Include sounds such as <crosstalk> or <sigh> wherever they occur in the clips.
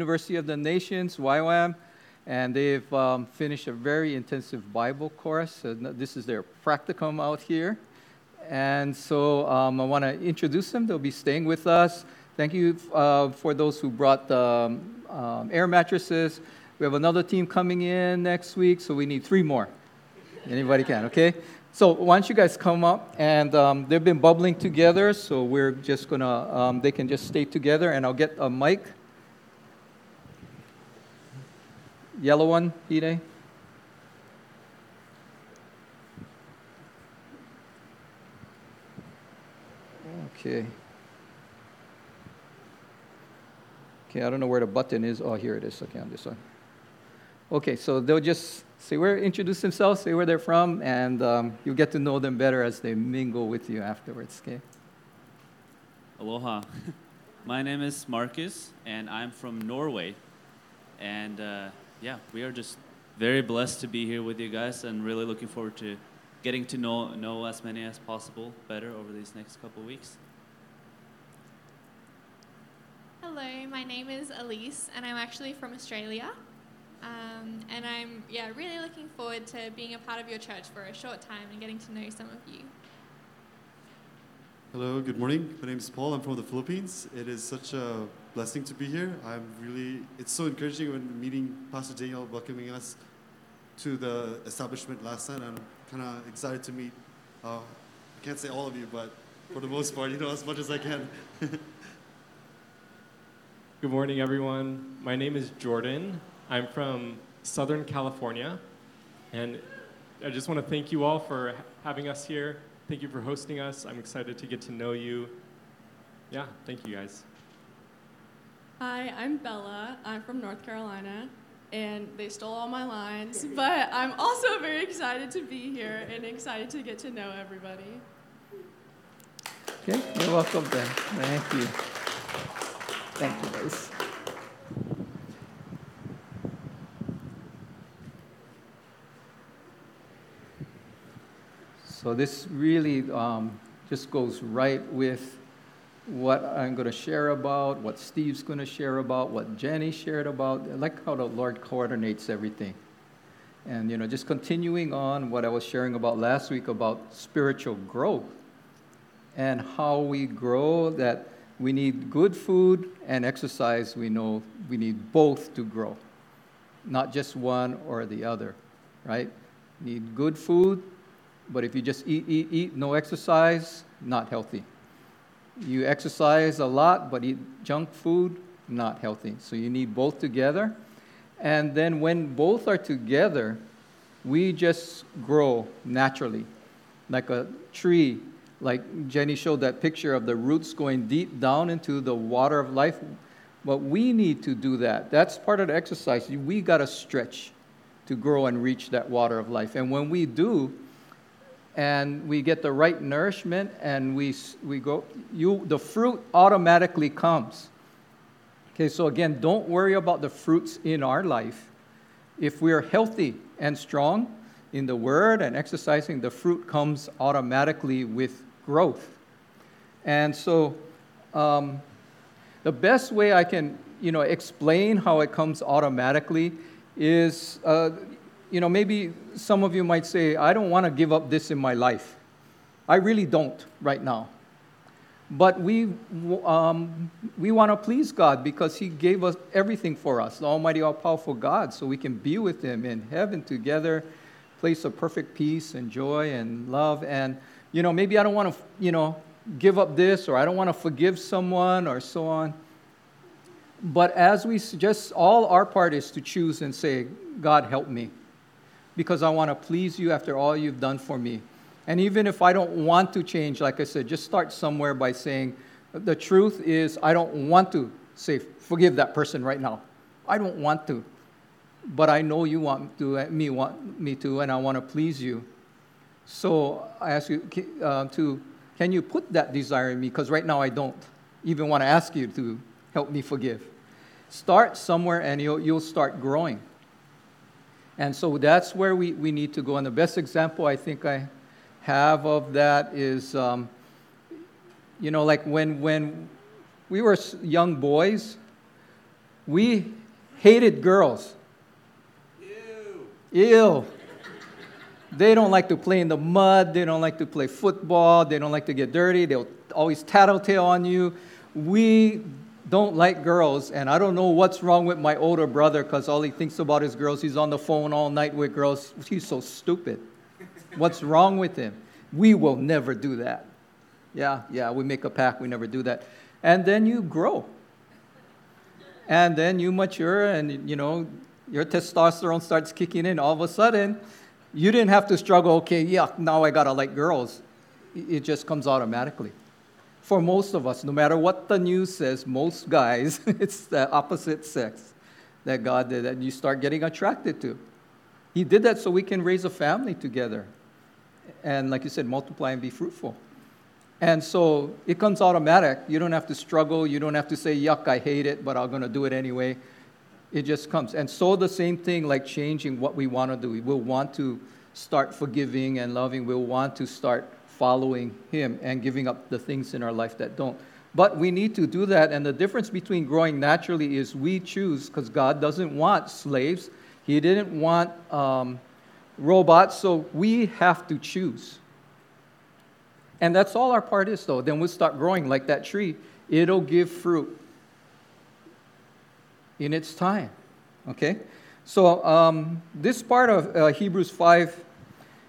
University of the Nations, YWAM, and they've um, finished a very intensive Bible course. This is their practicum out here. And so um, I want to introduce them. They'll be staying with us. Thank you uh, for those who brought the um, um, air mattresses. We have another team coming in next week, so we need three more. Anybody can, okay? So why don't you guys come up? And um, they've been bubbling together, so we're just gonna, um, they can just stay together, and I'll get a mic Yellow one, Hide? Okay. Okay, I don't know where the button is. Oh, here it is. Okay, on this one. Okay, so they'll just say where, introduce themselves, say where they're from, and um, you'll get to know them better as they mingle with you afterwards. Okay. Aloha. <laughs> My name is Marcus, and I'm from Norway. And uh, yeah, we are just very blessed to be here with you guys and really looking forward to getting to know, know as many as possible better over these next couple weeks. Hello, my name is Elise, and I'm actually from Australia. Um, and I'm yeah really looking forward to being a part of your church for a short time and getting to know some of you. Hello, good morning. My name is Paul. I'm from the Philippines. It is such a blessing to be here. I'm really, it's so encouraging when meeting Pastor Daniel welcoming us to the establishment last night. I'm kind of excited to meet, uh, I can't say all of you, but for the most part, you know, as much as I can. <laughs> Good morning, everyone. My name is Jordan. I'm from Southern California, and I just want to thank you all for having us here Thank you for hosting us. I'm excited to get to know you. Yeah, thank you guys. Hi, I'm Bella. I'm from North Carolina, and they stole all my lines, <laughs> but I'm also very excited to be here and excited to get to know everybody. Okay, you're welcome then. Thank you. Thank you, guys. So this really um, just goes right with what I'm going to share about, what Steve's going to share about, what Jenny shared about. I like how the Lord coordinates everything. And, you know, just continuing on what I was sharing about last week about spiritual growth and how we grow, that we need good food and exercise. We know we need both to grow, not just one or the other, right? Need good food but if you just eat, eat, eat, no exercise, not healthy. You exercise a lot, but eat junk food, not healthy. So you need both together. And then when both are together, we just grow naturally. Like a tree, like Jenny showed that picture of the roots going deep down into the water of life. But we need to do that. That's part of the exercise. We got to stretch to grow and reach that water of life. And when we do, and we get the right nourishment and we, we go, you, the fruit automatically comes. Okay, so again, don't worry about the fruits in our life. If we are healthy and strong in the word and exercising, the fruit comes automatically with growth. And so, um, the best way I can, you know, explain how it comes automatically is, uh, you know, maybe some of you might say, I don't want to give up this in my life. I really don't right now. But we, um, we want to please God because He gave us everything for us, the Almighty, all powerful God, so we can be with Him in heaven together, place of perfect peace and joy and love. And, you know, maybe I don't want to, you know, give up this or I don't want to forgive someone or so on. But as we just, all our part is to choose and say, God, help me because I want to please you after all you've done for me. And even if I don't want to change, like I said, just start somewhere by saying, the truth is, I don't want to say, forgive that person right now. I don't want to. But I know you want to, me want me to, and I want to please you. So I ask you uh, to, can you put that desire in me? Because right now I don't even want to ask you to help me forgive. Start somewhere and you'll, you'll start growing. And so that's where we, we need to go. And the best example I think I have of that is, um, you know, like when, when we were young boys, We hated girls. Ew. Ew. They don't like to play in the mud. They don't like to play football. They don't like to get dirty. They'll always tattletale on you. We don't like girls, and I don't know what's wrong with my older brother because all he thinks about is girls. He's on the phone all night with girls. He's so stupid. What's <laughs> wrong with him? We will never do that. Yeah, yeah, we make a pact, we never do that. And then you grow. And then you mature, and you know, your testosterone starts kicking in. All of a sudden, you didn't have to struggle, okay, yeah, now I gotta like girls. It just comes automatically. For most of us, no matter what the news says, most guys, <laughs> it's the opposite sex that God did that you start getting attracted to. He did that so we can raise a family together. And like you said, multiply and be fruitful. And so it comes automatic. You don't have to struggle. You don't have to say, yuck, I hate it, but I'm going to do it anyway. It just comes. And so the same thing, like changing what we want to do. We'll want to start forgiving and loving. We'll want to start following Him and giving up the things in our life that don't. But we need to do that. And the difference between growing naturally is we choose, because God doesn't want slaves, He didn't want um, robots, so we have to choose. And that's all our part is, though. Then we'll start growing like that tree. It'll give fruit in its time. Okay? So, um, this part of uh, Hebrews 5,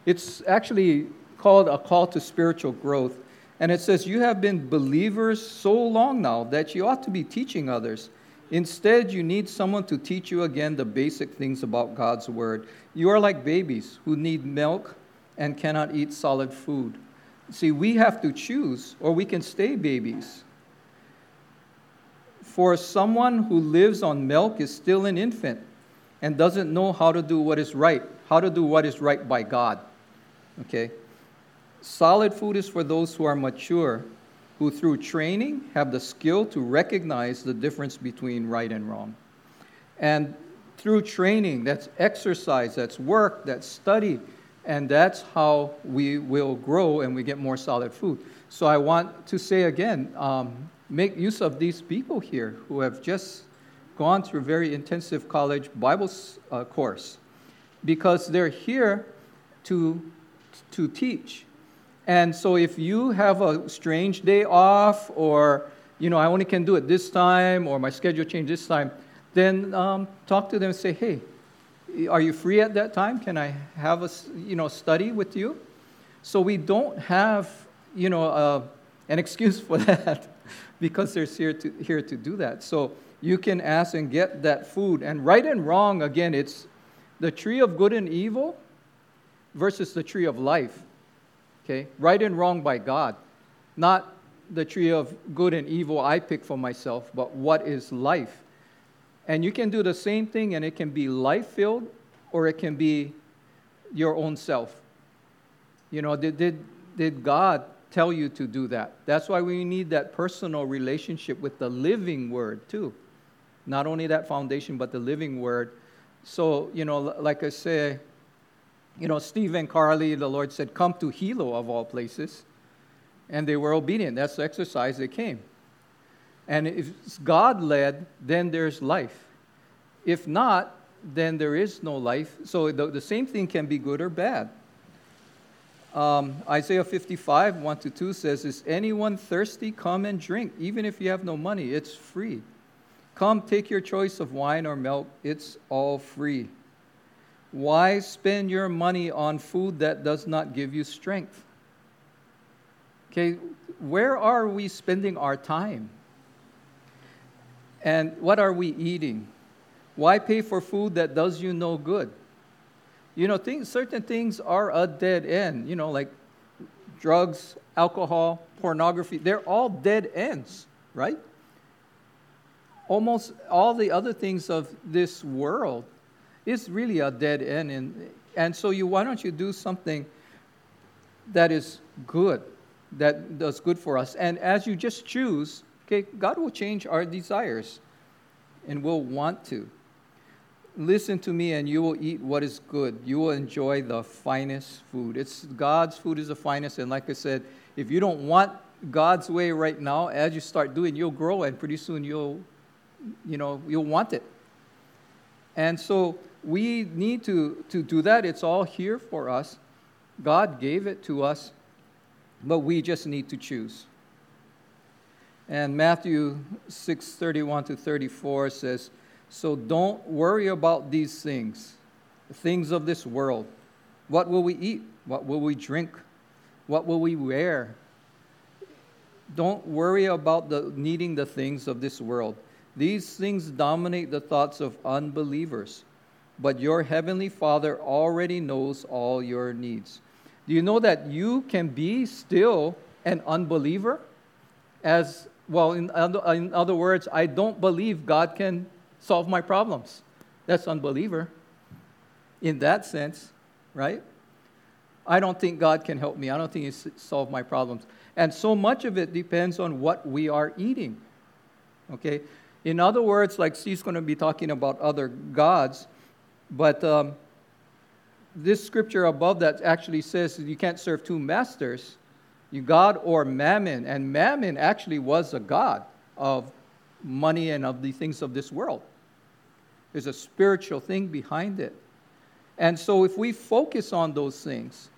it's actually called a call to spiritual growth. And it says, You have been believers so long now that you ought to be teaching others. Instead, you need someone to teach you again the basic things about God's Word. You are like babies who need milk and cannot eat solid food. See, we have to choose, or we can stay babies. For someone who lives on milk is still an infant and doesn't know how to do what is right, how to do what is right by God. Okay? Solid food is for those who are mature, who through training have the skill to recognize the difference between right and wrong. And through training, that's exercise, that's work, that's study, and that's how we will grow and we get more solid food. So I want to say again um, make use of these people here who have just gone through very intensive college Bible uh, course because they're here to, to teach. And so if you have a strange day off or, you know, I only can do it this time or my schedule changed this time, then um, talk to them and say, hey, are you free at that time? Can I have a you know study with you? So we don't have you know uh, an excuse <laughs> for that because they're here to here to do that. So you can ask and get that food. And right and wrong again, it's the tree of good and evil versus the tree of life. Okay, right and wrong by God, not the tree of good and evil I pick for myself, but what is life. And you can do the same thing, and it can be life filled or it can be your own self. You know, did, did, did God tell you to do that? That's why we need that personal relationship with the living word, too. Not only that foundation, but the living word. So, you know, like I say, you know, Steve and Carly, the Lord said, come to Hilo of all places. And they were obedient. That's the exercise they came. And if God led, then there's life. If not, then there is no life. So the, the same thing can be good or bad. Um, Isaiah 55, 1 to 2 says, Is anyone thirsty? Come and drink. Even if you have no money, it's free. Come, take your choice of wine or milk, it's all free. Why spend your money on food that does not give you strength? Okay, where are we spending our time? And what are we eating? Why pay for food that does you no good? You know, things, certain things are a dead end, you know, like drugs, alcohol, pornography, they're all dead ends, right? Almost all the other things of this world is really a dead end. And, and so, you, why don't you do something that is good, that does good for us? And as you just choose, Okay, God will change our desires and we'll want to. Listen to me and you will eat what is good. You will enjoy the finest food. It's God's food is the finest and like I said, if you don't want God's way right now, as you start doing, you'll grow and pretty soon you'll you know, you'll want it. And so we need to, to do that. It's all here for us. God gave it to us, but we just need to choose. And Matthew 6 31 to 34 says, So don't worry about these things, the things of this world. What will we eat? What will we drink? What will we wear? Don't worry about the, needing the things of this world. These things dominate the thoughts of unbelievers, but your heavenly Father already knows all your needs. Do you know that you can be still an unbeliever? As well, in other, in other words, I don't believe God can solve my problems. That's unbeliever in that sense, right? I don't think God can help me. I don't think He solve my problems. And so much of it depends on what we are eating. Okay? In other words, like Steve's going to be talking about other gods, but um, this scripture above that actually says you can't serve two masters, you God or mammon. And mammon actually was a god of money and of the things of this world. There's a spiritual thing behind it. And so if we focus on those things,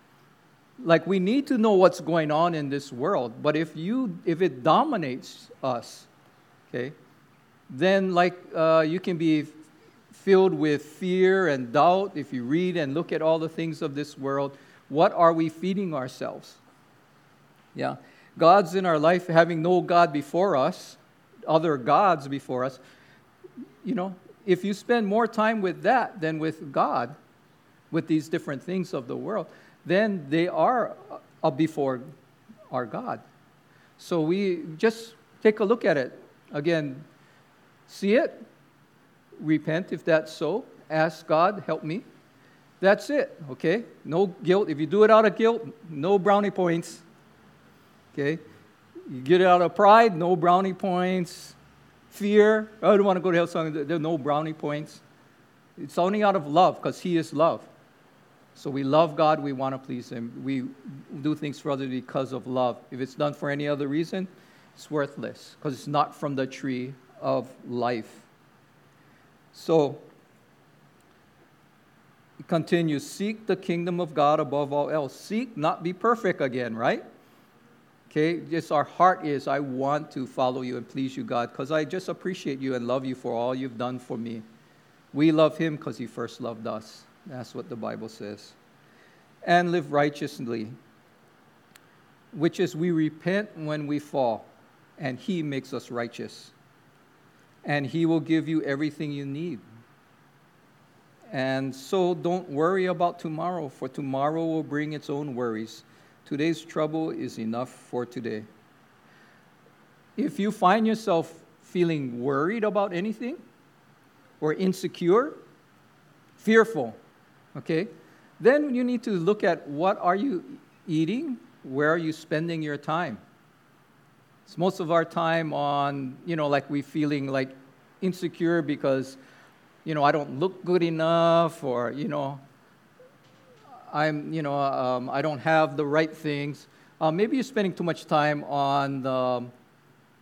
like we need to know what's going on in this world, but if you if it dominates us, okay, then like uh, you can be filled with fear and doubt if you read and look at all the things of this world. What are we feeding ourselves? Yeah. God's in our life, having no God before us, other gods before us. You know, if you spend more time with that than with God, with these different things of the world, then they are uh, before our God. So we just take a look at it. Again, see it, repent if that's so, ask God, help me. That's it, okay? No guilt. If you do it out of guilt, no brownie points. Okay? You get it out of pride, no brownie points. Fear, oh, I don't want to go to hell, so there are no brownie points. It's only out of love because He is love. So we love God, we want to please Him. We do things for others because of love. If it's done for any other reason, it's worthless because it's not from the tree of life. So, it continues seek the kingdom of God above all else. Seek, not be perfect again, right? Okay, just our heart is, I want to follow you and please you, God, because I just appreciate you and love you for all you've done for me. We love him because he first loved us. That's what the Bible says. And live righteously, which is we repent when we fall, and he makes us righteous and He will give you everything you need. And so don't worry about tomorrow, for tomorrow will bring its own worries. Today's trouble is enough for today. If you find yourself feeling worried about anything, or insecure, fearful, okay, then you need to look at what are you eating, where are you spending your time. It's most of our time on, you know, like we feeling like insecure because, you know, I don't look good enough or, you know, I'm, you know, um, I don't have the right things. Uh, maybe you're spending too much time on the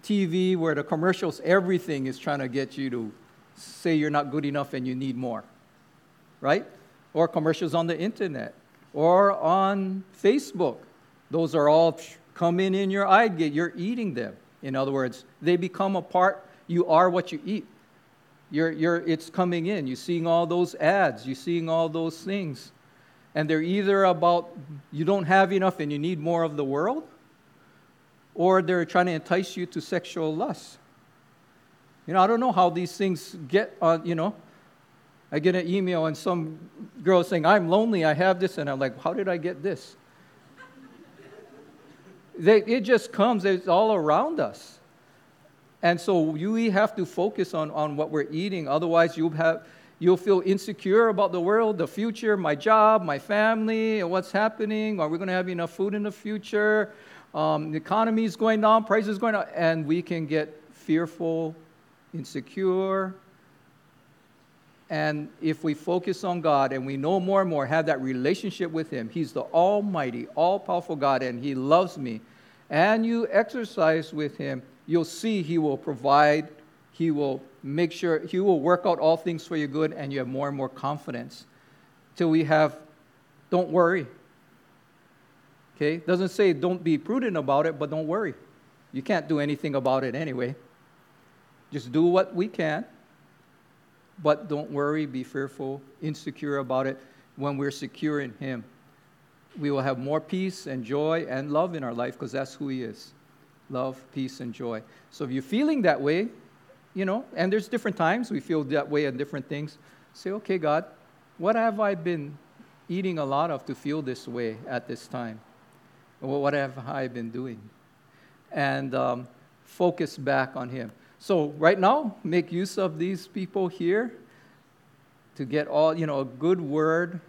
TV where the commercials, everything is trying to get you to say you're not good enough and you need more, right? Or commercials on the internet or on Facebook. Those are all coming in your eye gate. You're eating them. In other words, they become a part, you are what you eat. You're, you're, it's coming in. You're seeing all those ads, you're seeing all those things. And they're either about you don't have enough and you need more of the world, or they're trying to entice you to sexual lust. You know, I don't know how these things get on, you know. I get an email and some girl saying, I'm lonely, I have this, and I'm like, how did I get this? They, it just comes, it's all around us. And so we have to focus on, on what we're eating. Otherwise, you'll, have, you'll feel insecure about the world, the future, my job, my family, and what's happening. Are we going to have enough food in the future? Um, the economy is going down, prices going up, and we can get fearful, insecure. And if we focus on God and we know more and more, have that relationship with Him, He's the Almighty, all powerful God, and He loves me, and you exercise with Him, you'll see He will provide, He will make sure He will work out all things for your good, and you have more and more confidence. Till we have, don't worry. Okay? Doesn't say don't be prudent about it, but don't worry. You can't do anything about it anyway. Just do what we can, but don't worry, be fearful, insecure about it when we're secure in Him. We will have more peace and joy and love in our life because that's who He is love, peace, and joy. So if you're feeling that way, you know, and there's different times we feel that way at different things, say, okay, God, what have I been eating a lot of to feel this way at this time? Well, what have I been doing? And um, focus back on Him. So, right now, make use of these people here to get all, you know, a good word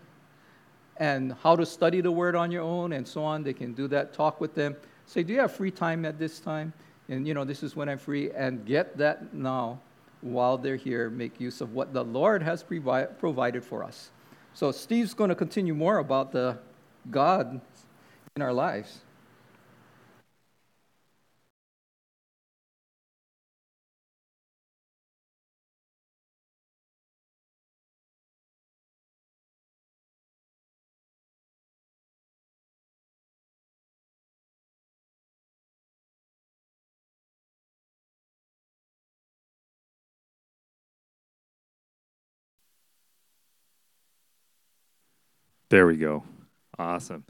and how to study the word on your own and so on. They can do that. Talk with them. Say, do you have free time at this time? And, you know, this is when I'm free. And get that now while they're here. Make use of what the Lord has provi- provided for us. So, Steve's going to continue more about the God in our lives. There we go. Awesome.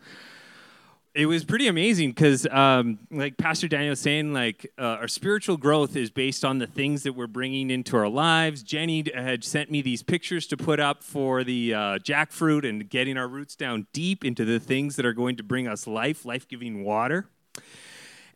It was pretty amazing because, um, like Pastor Daniel was saying, like uh, our spiritual growth is based on the things that we're bringing into our lives. Jenny had sent me these pictures to put up for the uh, jackfruit and getting our roots down deep into the things that are going to bring us life, life-giving water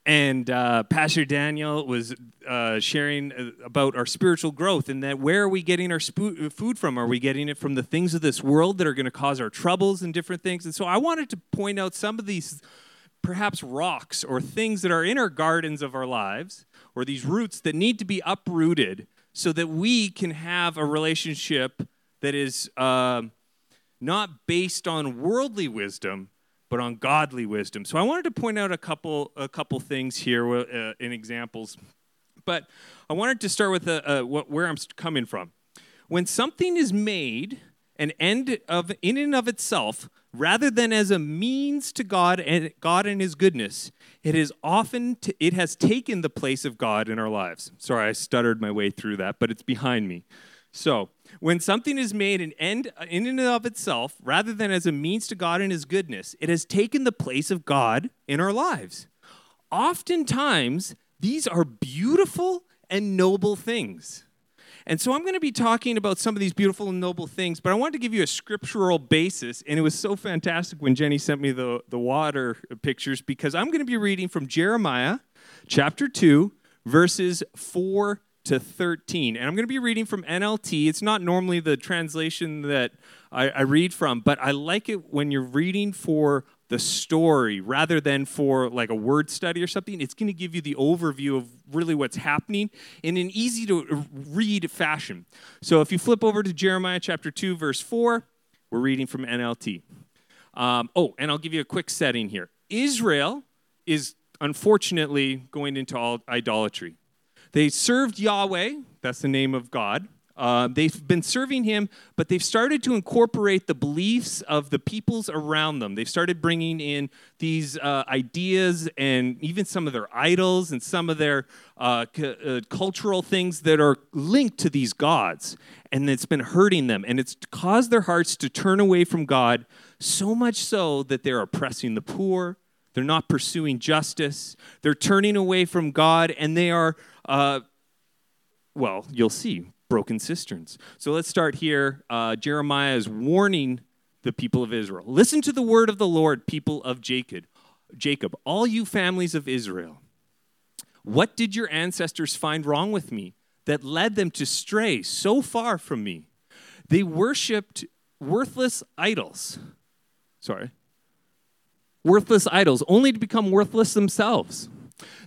and uh, Pastor Daniel was uh, sharing uh, about our spiritual growth and that where are we getting our sp- food from? Are we getting it from the things of this world that are going to cause our troubles and different things? And so I wanted to point out some of these perhaps rocks or things that are in our gardens of our lives or these roots that need to be uprooted so that we can have a relationship that is uh, not based on worldly wisdom but on godly wisdom. So I wanted to point out a couple a couple things here uh, in examples, but I wanted to start with a, a, what, where I'm coming from. When something is made an end of in and of itself, rather than as a means to God and God and His goodness, it is often it has taken the place of God in our lives. Sorry, I stuttered my way through that, but it's behind me. So when something is made an end uh, in and of itself, rather than as a means to God and His goodness, it has taken the place of God in our lives. Oftentimes, these are beautiful and noble things. And so I'm going to be talking about some of these beautiful and noble things, but I wanted to give you a scriptural basis. And it was so fantastic when Jenny sent me the, the water pictures because I'm going to be reading from Jeremiah chapter 2, verses 4 to 13. And I'm going to be reading from NLT. It's not normally the translation that I, I, read from, but I like it when you're reading for the story rather than for like a word study or something. It's going to give you the overview of really what's happening in an easy to read fashion. So if you flip over to Jeremiah chapter 2, verse 4, we're reading from NLT. Um, oh, and I'll give you a quick setting here. Israel is unfortunately going into all idolatry. They served Yahweh, that's the name of God. Uh, they've been serving him, but they've started to incorporate the beliefs of the peoples around them. They've started bringing in these uh, ideas and even some of their idols and some of their uh, c- uh, cultural things that are linked to these gods. And it's been hurting them. And it's caused their hearts to turn away from God so much so that they're oppressing the poor, they're not pursuing justice, they're turning away from God, and they are uh, well, you'll see broken cisterns. So let's start here. Uh, Jeremiah is warning the people of Israel. Listen to the word of the Lord, people of Jacob. Jacob, all you families of Israel. What did your ancestors find wrong with me that led them to stray so far from me? They worshiped worthless idols. Sorry. Worthless idols, only to become worthless themselves.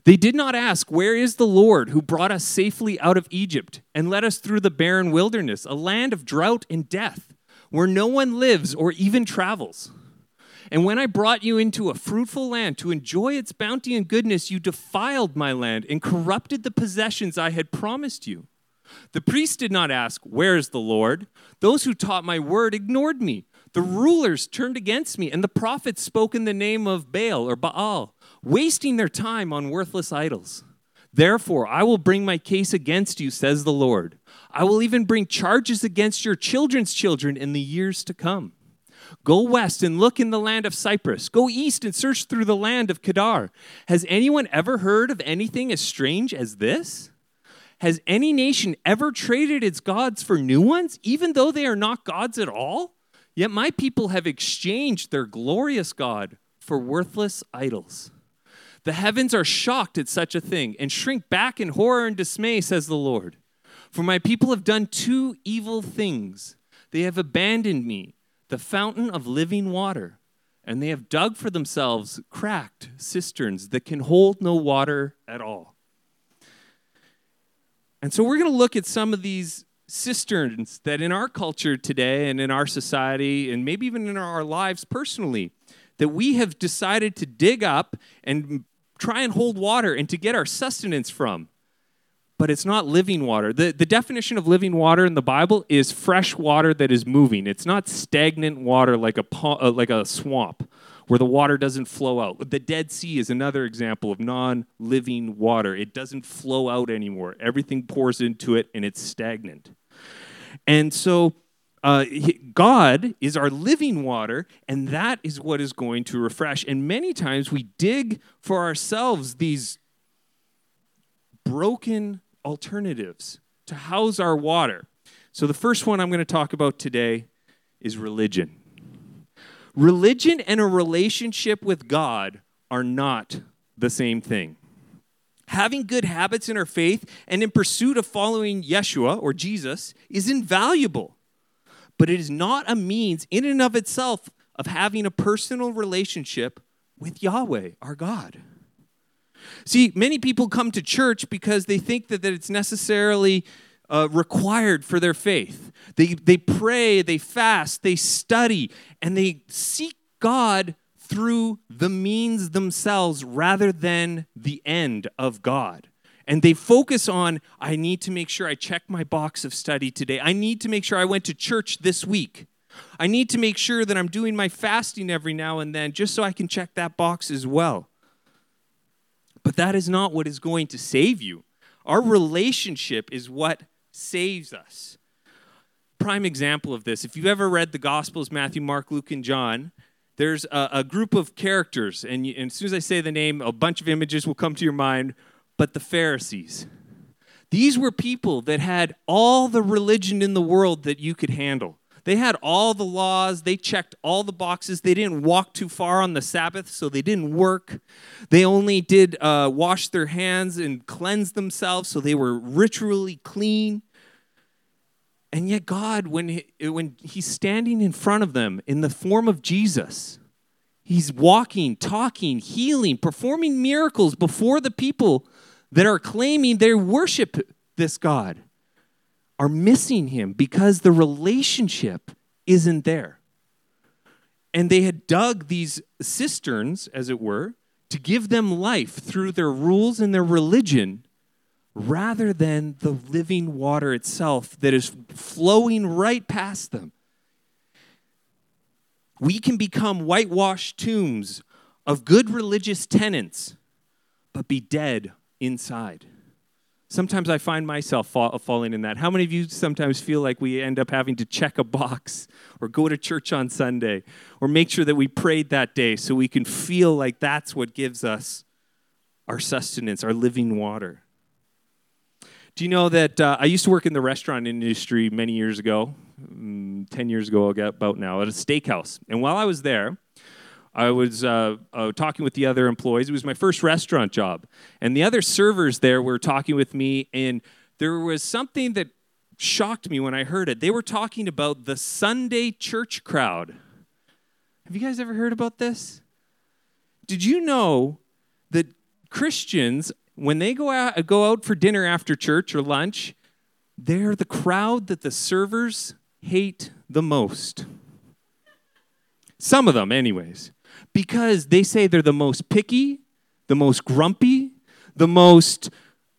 They did not ask, Where is the Lord who brought us safely out of Egypt and led us through the barren wilderness, a land of drought and death, where no one lives or even travels? And when I brought you into a fruitful land to enjoy its bounty and goodness, you defiled my land and corrupted the possessions I had promised you. The priests did not ask, Where is the Lord? Those who taught my word ignored me. The rulers turned against me, and the prophets spoke in the name of Baal or Baal, wasting their time on worthless idols. Therefore, I will bring my case against you, says the Lord. I will even bring charges against your children's children in the years to come. Go west and look in the land of Cyprus. Go east and search through the land of Kedar. Has anyone ever heard of anything as strange as this? Has any nation ever traded its gods for new ones, even though they are not gods at all? Yet my people have exchanged their glorious God for worthless idols. The heavens are shocked at such a thing and shrink back in horror and dismay, says the Lord. For my people have done two evil things. They have abandoned me, the fountain of living water, and they have dug for themselves cracked cisterns that can hold no water at all. And so we're going to look at some of these cisterns that in our culture today and in our society and maybe even in our lives personally that we have decided to dig up and try and hold water and to get our sustenance from but it's not living water the, the definition of living water in the bible is fresh water that is moving it's not stagnant water like a, uh, like a swamp where the water doesn't flow out. The Dead Sea is another example of non living water. It doesn't flow out anymore, everything pours into it and it's stagnant. And so, uh, God is our living water, and that is what is going to refresh. And many times we dig for ourselves these broken alternatives to house our water. So, the first one I'm going to talk about today is religion. Religion and a relationship with God are not the same thing. Having good habits in our faith and in pursuit of following Yeshua or Jesus is invaluable, but it is not a means in and of itself of having a personal relationship with Yahweh, our God. See, many people come to church because they think that, that it's necessarily uh, required for their faith. They, they pray, they fast, they study, and they seek God through the means themselves rather than the end of God. And they focus on, I need to make sure I check my box of study today. I need to make sure I went to church this week. I need to make sure that I'm doing my fasting every now and then just so I can check that box as well. But that is not what is going to save you. Our relationship is what saves us. Prime example of this if you've ever read the Gospels Matthew, Mark, Luke, and John, there's a, a group of characters, and, you, and as soon as I say the name, a bunch of images will come to your mind. But the Pharisees, these were people that had all the religion in the world that you could handle. They had all the laws, they checked all the boxes. They didn't walk too far on the Sabbath, so they didn't work. They only did uh, wash their hands and cleanse themselves, so they were ritually clean. And yet, God, when, he, when He's standing in front of them in the form of Jesus, He's walking, talking, healing, performing miracles before the people that are claiming they worship this God, are missing Him because the relationship isn't there. And they had dug these cisterns, as it were, to give them life through their rules and their religion rather than the living water itself that is flowing right past them. We can become whitewashed tombs of good religious tenets, but be dead inside. Sometimes I find myself falling in that. How many of you sometimes feel like we end up having to check a box or go to church on Sunday or make sure that we prayed that day so we can feel like that's what gives us our sustenance, our living water? Do you know that uh, I used to work in the restaurant industry many years ago, um, 10 years ago about now, at a steakhouse. And while I was there, I was uh, uh, talking with the other employees. It was my first restaurant job. And the other servers there were talking with me, and there was something that shocked me when I heard it. They were talking about the Sunday church crowd. Have you guys ever heard about this? Did you know that Christians when they go out, go out for dinner after church or lunch, they're the crowd that the servers hate the most. Some of them, anyways, because they say they're the most picky, the most grumpy, the most,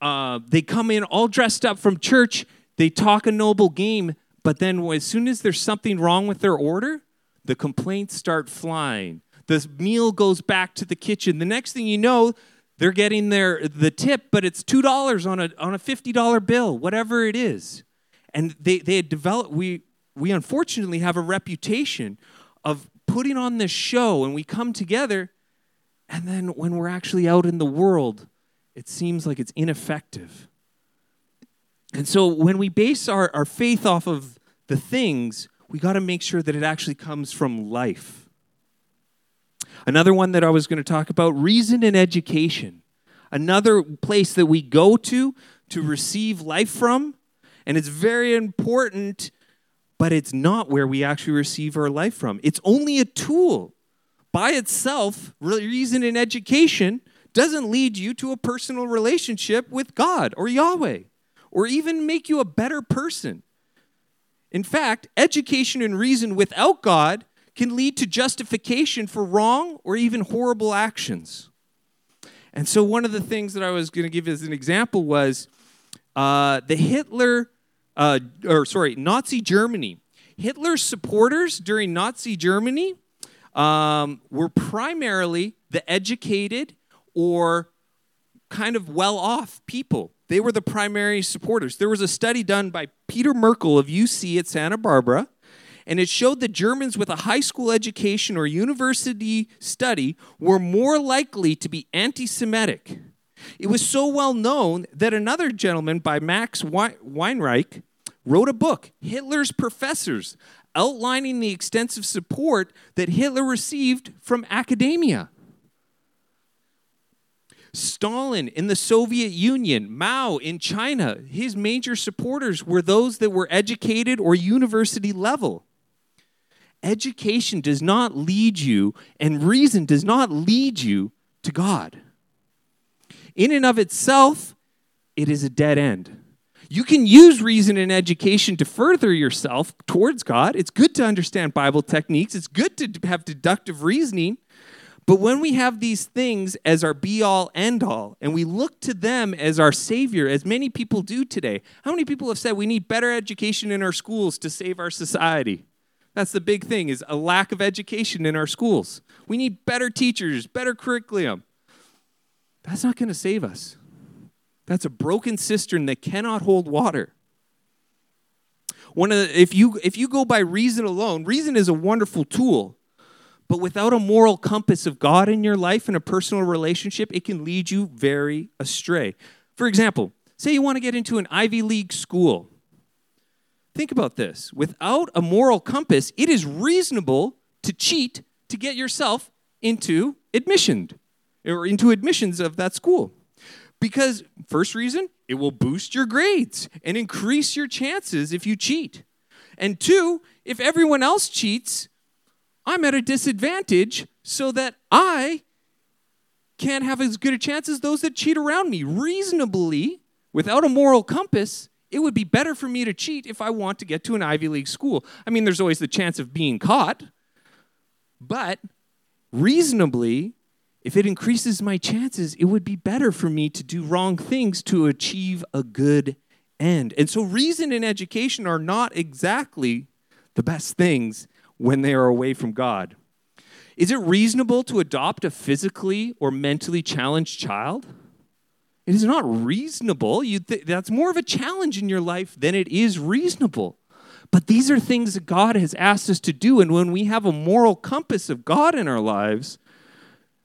uh, they come in all dressed up from church. they talk a noble game, but then as soon as there's something wrong with their order, the complaints start flying. The meal goes back to the kitchen. The next thing you know, they're getting their the tip, but it's two dollars on a on a fifty dollar bill, whatever it is. And they they had developed we we unfortunately have a reputation of putting on this show and we come together and then when we're actually out in the world, it seems like it's ineffective. And so when we base our, our faith off of the things, we got to make sure that it actually comes from life. Another one that I was going to talk about reason and education. Another place that we go to to receive life from. And it's very important, but it's not where we actually receive our life from. It's only a tool. By itself, reason and education doesn't lead you to a personal relationship with God or Yahweh or even make you a better person. In fact, education and reason without God can lead to justification for wrong or even horrible actions. And so, one of the things that I was going to give as an example was uh, the Hitler, uh, or sorry, Nazi Germany. Hitler's supporters during Nazi Germany um, were primarily the educated or kind of well off people. They were the primary supporters. There was a study done by Peter Merkl of UC at Santa Barbara, and it showed that Germans with a high school education or university study were more likely to be anti Semitic. It was so well known that another gentleman by Max Weinreich wrote a book, Hitler's Professors, outlining the extensive support that Hitler received from academia. Stalin in the Soviet Union, Mao in China, his major supporters were those that were educated or university level. Education does not lead you, and reason does not lead you to God. In and of itself, it is a dead end. You can use reason and education to further yourself towards God. It's good to understand Bible techniques, it's good to have deductive reasoning. But when we have these things as our be all end all, and we look to them as our Savior, as many people do today, how many people have said we need better education in our schools to save our society? That's the big thing is a lack of education in our schools. We need better teachers, better curriculum. That's not going to save us. That's a broken cistern that cannot hold water. One of the, if you if you go by reason alone, reason is a wonderful tool, but without a moral compass of God in your life and a personal relationship, it can lead you very astray. For example, say you want to get into an Ivy League school. Think about this. Without a moral compass, it is reasonable to cheat to get yourself into admission or into admissions of that school. Because, first reason, it will boost your grades and increase your chances if you cheat. And two, if everyone else cheats, I'm at a disadvantage so that I can't have as good a chance as those that cheat around me. Reasonably, without a moral compass, it would be better for me to cheat if I want to get to an Ivy League school. I mean, there's always the chance of being caught, but reasonably, if it increases my chances, it would be better for me to do wrong things to achieve a good end. And so, reason and education are not exactly the best things when they are away from God. Is it reasonable to adopt a physically or mentally challenged child? It is not reasonable. Th- that's more of a challenge in your life than it is reasonable. But these are things that God has asked us to do. And when we have a moral compass of God in our lives,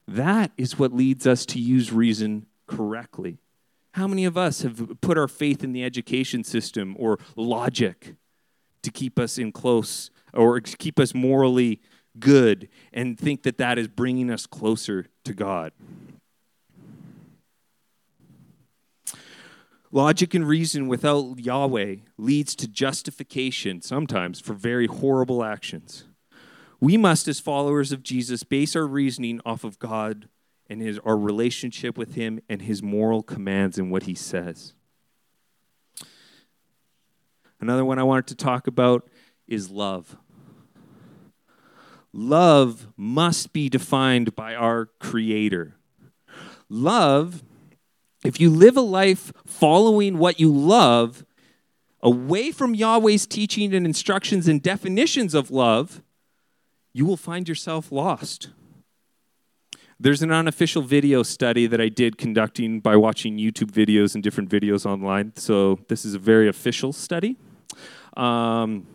that is what leads us to use reason correctly. How many of us have put our faith in the education system or logic to keep us in close or keep us morally good and think that that is bringing us closer to God? Logic and reason without Yahweh leads to justification sometimes for very horrible actions. We must, as followers of Jesus, base our reasoning off of God and his, our relationship with Him and His moral commands and what He says. Another one I wanted to talk about is love. Love must be defined by our Creator. Love, if you live a life following what you love, away from Yahweh's teaching and instructions and definitions of love, you will find yourself lost. There's an unofficial video study that I did conducting by watching YouTube videos and different videos online. So this is a very official study. Um,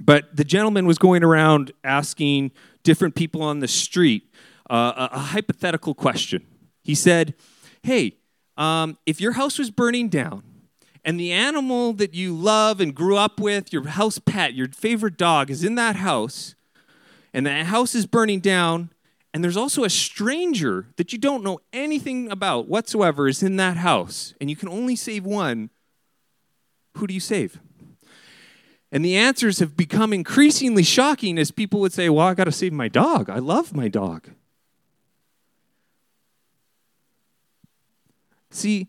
but the gentleman was going around asking different people on the street uh, a, a, hypothetical question. He said, Hey, um, if your house was burning down and the animal that you love and grew up with, your house pet, your favorite dog, is in that house, and the house is burning down, and there's also a stranger that you don't know anything about whatsoever is in that house, and you can only save one, who do you save? And the answers have become increasingly shocking as people would say, Well, I got to save my dog. I love my dog. See,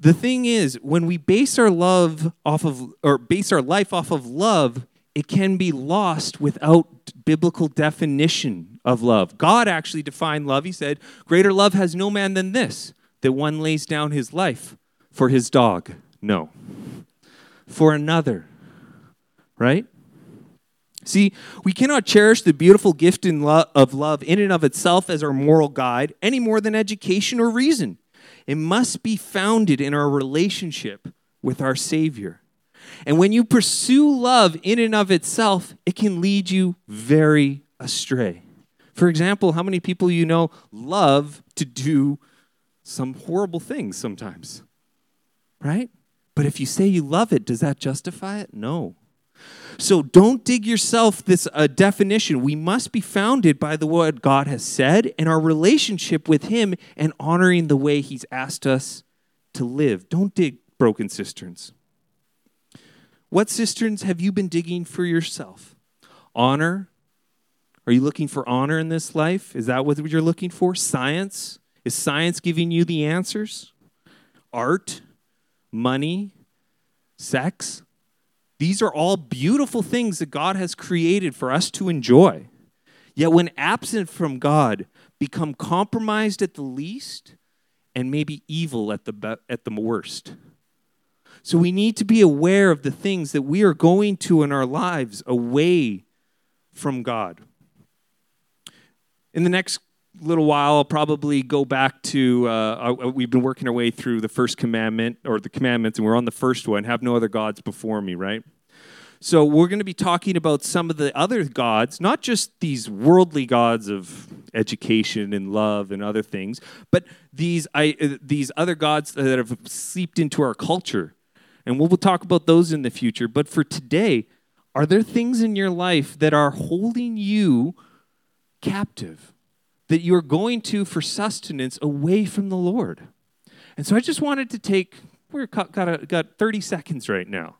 the thing is, when we base our love off of, or base our life off of love, it can be lost without biblical definition of love. God actually defined love. He said, Greater love has no man than this, that one lays down his life for his dog. No. For another right? See, we cannot cherish the beautiful gift lo- of love in and of itself as our moral guide any more than education or reason. It must be founded in our relationship with our Savior. And when you pursue love in and of itself, it can lead you very astray. For example, how many people you know love to do some horrible things sometimes? Right? But if you say you love it, does that justify it? No. So don't dig yourself this uh, definition. We must be founded by the word God has said and our relationship with Him and honoring the way He's asked us to live. Don't dig broken cisterns. What cisterns have you been digging for yourself? Honor? Are you looking for honor in this life? Is that what you're looking for? Science? Is science giving you the answers? Art? Money? Sex? These are all beautiful things that God has created for us to enjoy. Yet, when absent from God, become compromised at the least and maybe evil at the, be- at the worst. So, we need to be aware of the things that we are going to in our lives away from God. In the next little while, I'll probably go back to. Uh, uh, we've been working our way through the first commandment or the commandments, and we're on the first one have no other gods before me, right? So, we're going to be talking about some of the other gods, not just these worldly gods of education and love and other things, but these, I, uh, these other gods that have seeped into our culture. And we'll, we'll talk about those in the future. But for today, are there things in your life that are holding you captive? that you're going to for sustenance away from the Lord. And so I just wanted to take, we're got, got, got 30 seconds right now.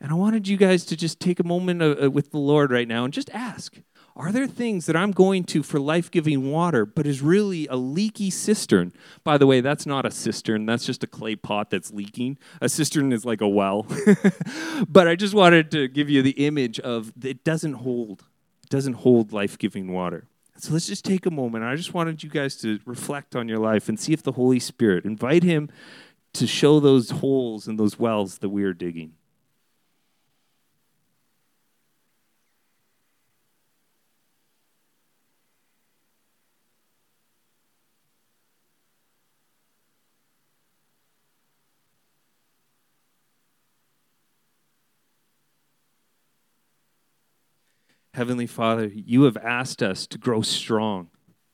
And I wanted you guys to just take a moment uh, uh, with the Lord right now and just ask Are there things that I'm going to for life giving water, but is really a leaky cistern? By the way, that's not a cistern, that's just a clay pot that's leaking. A cistern is like a well. <laughs> but I just wanted to give you the image of it doesn't hold, it doesn't hold life giving water. So let's just take a moment. I just wanted you guys to reflect on your life and see if the Holy Spirit, invite Him to show those holes and those wells that we are digging. Heavenly Father, you have asked us to grow strong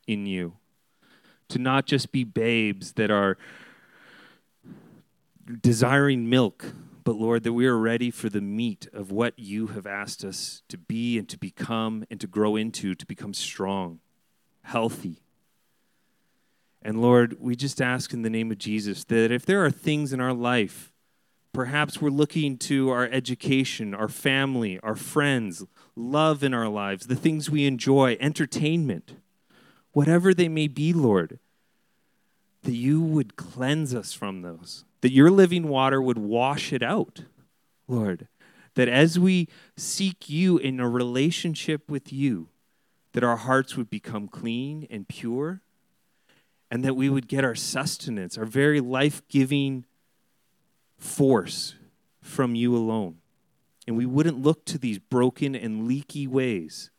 in you, to not just be babes that are desiring milk, but Lord, that we are ready for the meat of what you have asked us to be and to become and to grow into, to become strong, healthy. And Lord, we just ask in the name of Jesus that if there are things in our life, perhaps we're looking to our education, our family, our friends, love in our lives, the things we enjoy, entertainment, whatever they may be, Lord, that you would cleanse us from those, that your living water would wash it out, Lord. That as we seek you in a relationship with you, that our hearts would become clean and pure, and that we would get our sustenance, our very life giving force from you alone. And we wouldn't look to these broken and leaky ways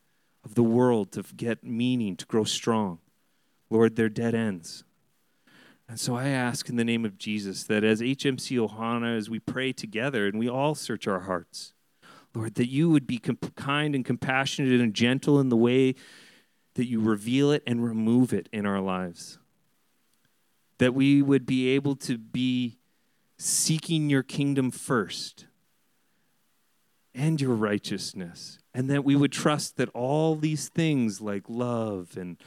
of the world to get meaning, to grow strong. Lord, they're dead ends. And so I ask in the name of Jesus that as HMC Ohana, as we pray together and we all search our hearts, Lord, that you would be comp- kind and compassionate and gentle in the way that you reveal it and remove it in our lives. That we would be able to be seeking your kingdom first and your righteousness. And that we would trust that all these things like love and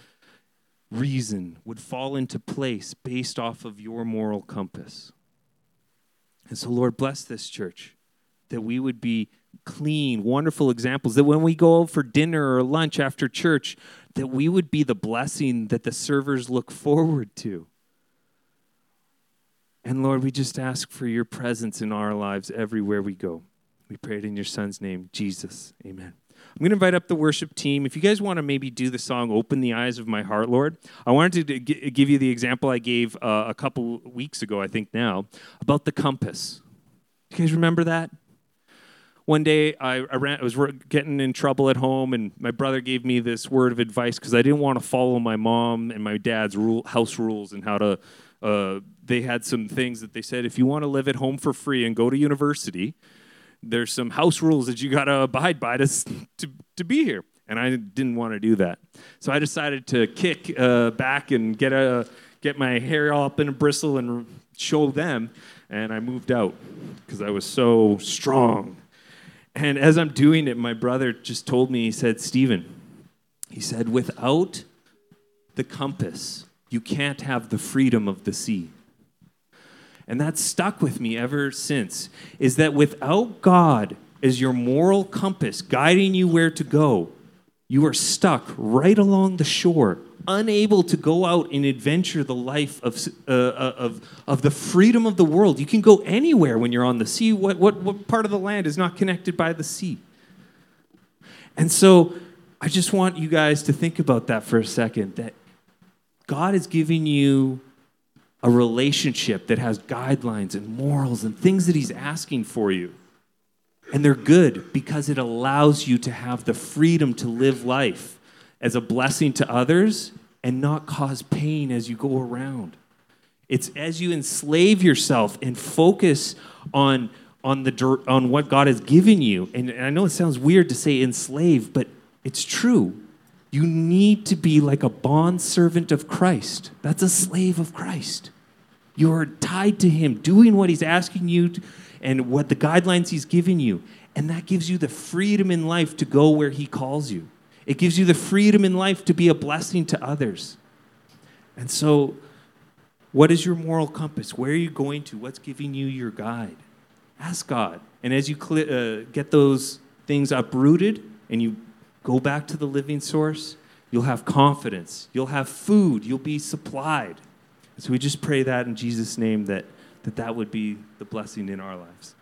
reason would fall into place based off of your moral compass. And so, Lord, bless this church, that we would be clean, wonderful examples, that when we go out for dinner or lunch after church, that we would be the blessing that the servers look forward to. And Lord, we just ask for your presence in our lives everywhere we go. We pray it in your son's name, Jesus. Amen. I'm going to invite up the worship team. If you guys want to maybe do the song "Open the Eyes of My Heart, Lord," I wanted to give you the example I gave uh, a couple weeks ago, I think now, about the compass. Do you guys remember that? One day, I, I, ran, I was getting in trouble at home, and my brother gave me this word of advice because I didn't want to follow my mom and my dad's rule, house rules and how to. Uh, they had some things that they said if you want to live at home for free and go to university, there's some house rules that you got to abide by to, to, to be here. And I didn't want to do that. So I decided to kick uh, back and get, a, get my hair all up in a bristle and show them. And I moved out because I was so strong. And as I'm doing it, my brother just told me, he said, Stephen, he said, without the compass, you can't have the freedom of the sea and that's stuck with me ever since, is that without God as your moral compass guiding you where to go, you are stuck right along the shore, unable to go out and adventure the life of, uh, uh, of, of the freedom of the world. You can go anywhere when you're on the sea. What, what, what part of the land is not connected by the sea? And so I just want you guys to think about that for a second that God is giving you a relationship that has guidelines and morals and things that He's asking for you. And they're good because it allows you to have the freedom to live life as a blessing to others and not cause pain as you go around. It's as you enslave yourself and focus on, on, the, on what God has given you. And, and I know it sounds weird to say enslave, but it's true. You need to be like a bond servant of Christ. That's a slave of Christ. You are tied to Him, doing what He's asking you to, and what the guidelines He's giving you. And that gives you the freedom in life to go where He calls you. It gives you the freedom in life to be a blessing to others. And so, what is your moral compass? Where are you going to? What's giving you your guide? Ask God. And as you cl- uh, get those things uprooted and you Go back to the living source. You'll have confidence. You'll have food. You'll be supplied. So we just pray that in Jesus' name that that, that would be the blessing in our lives.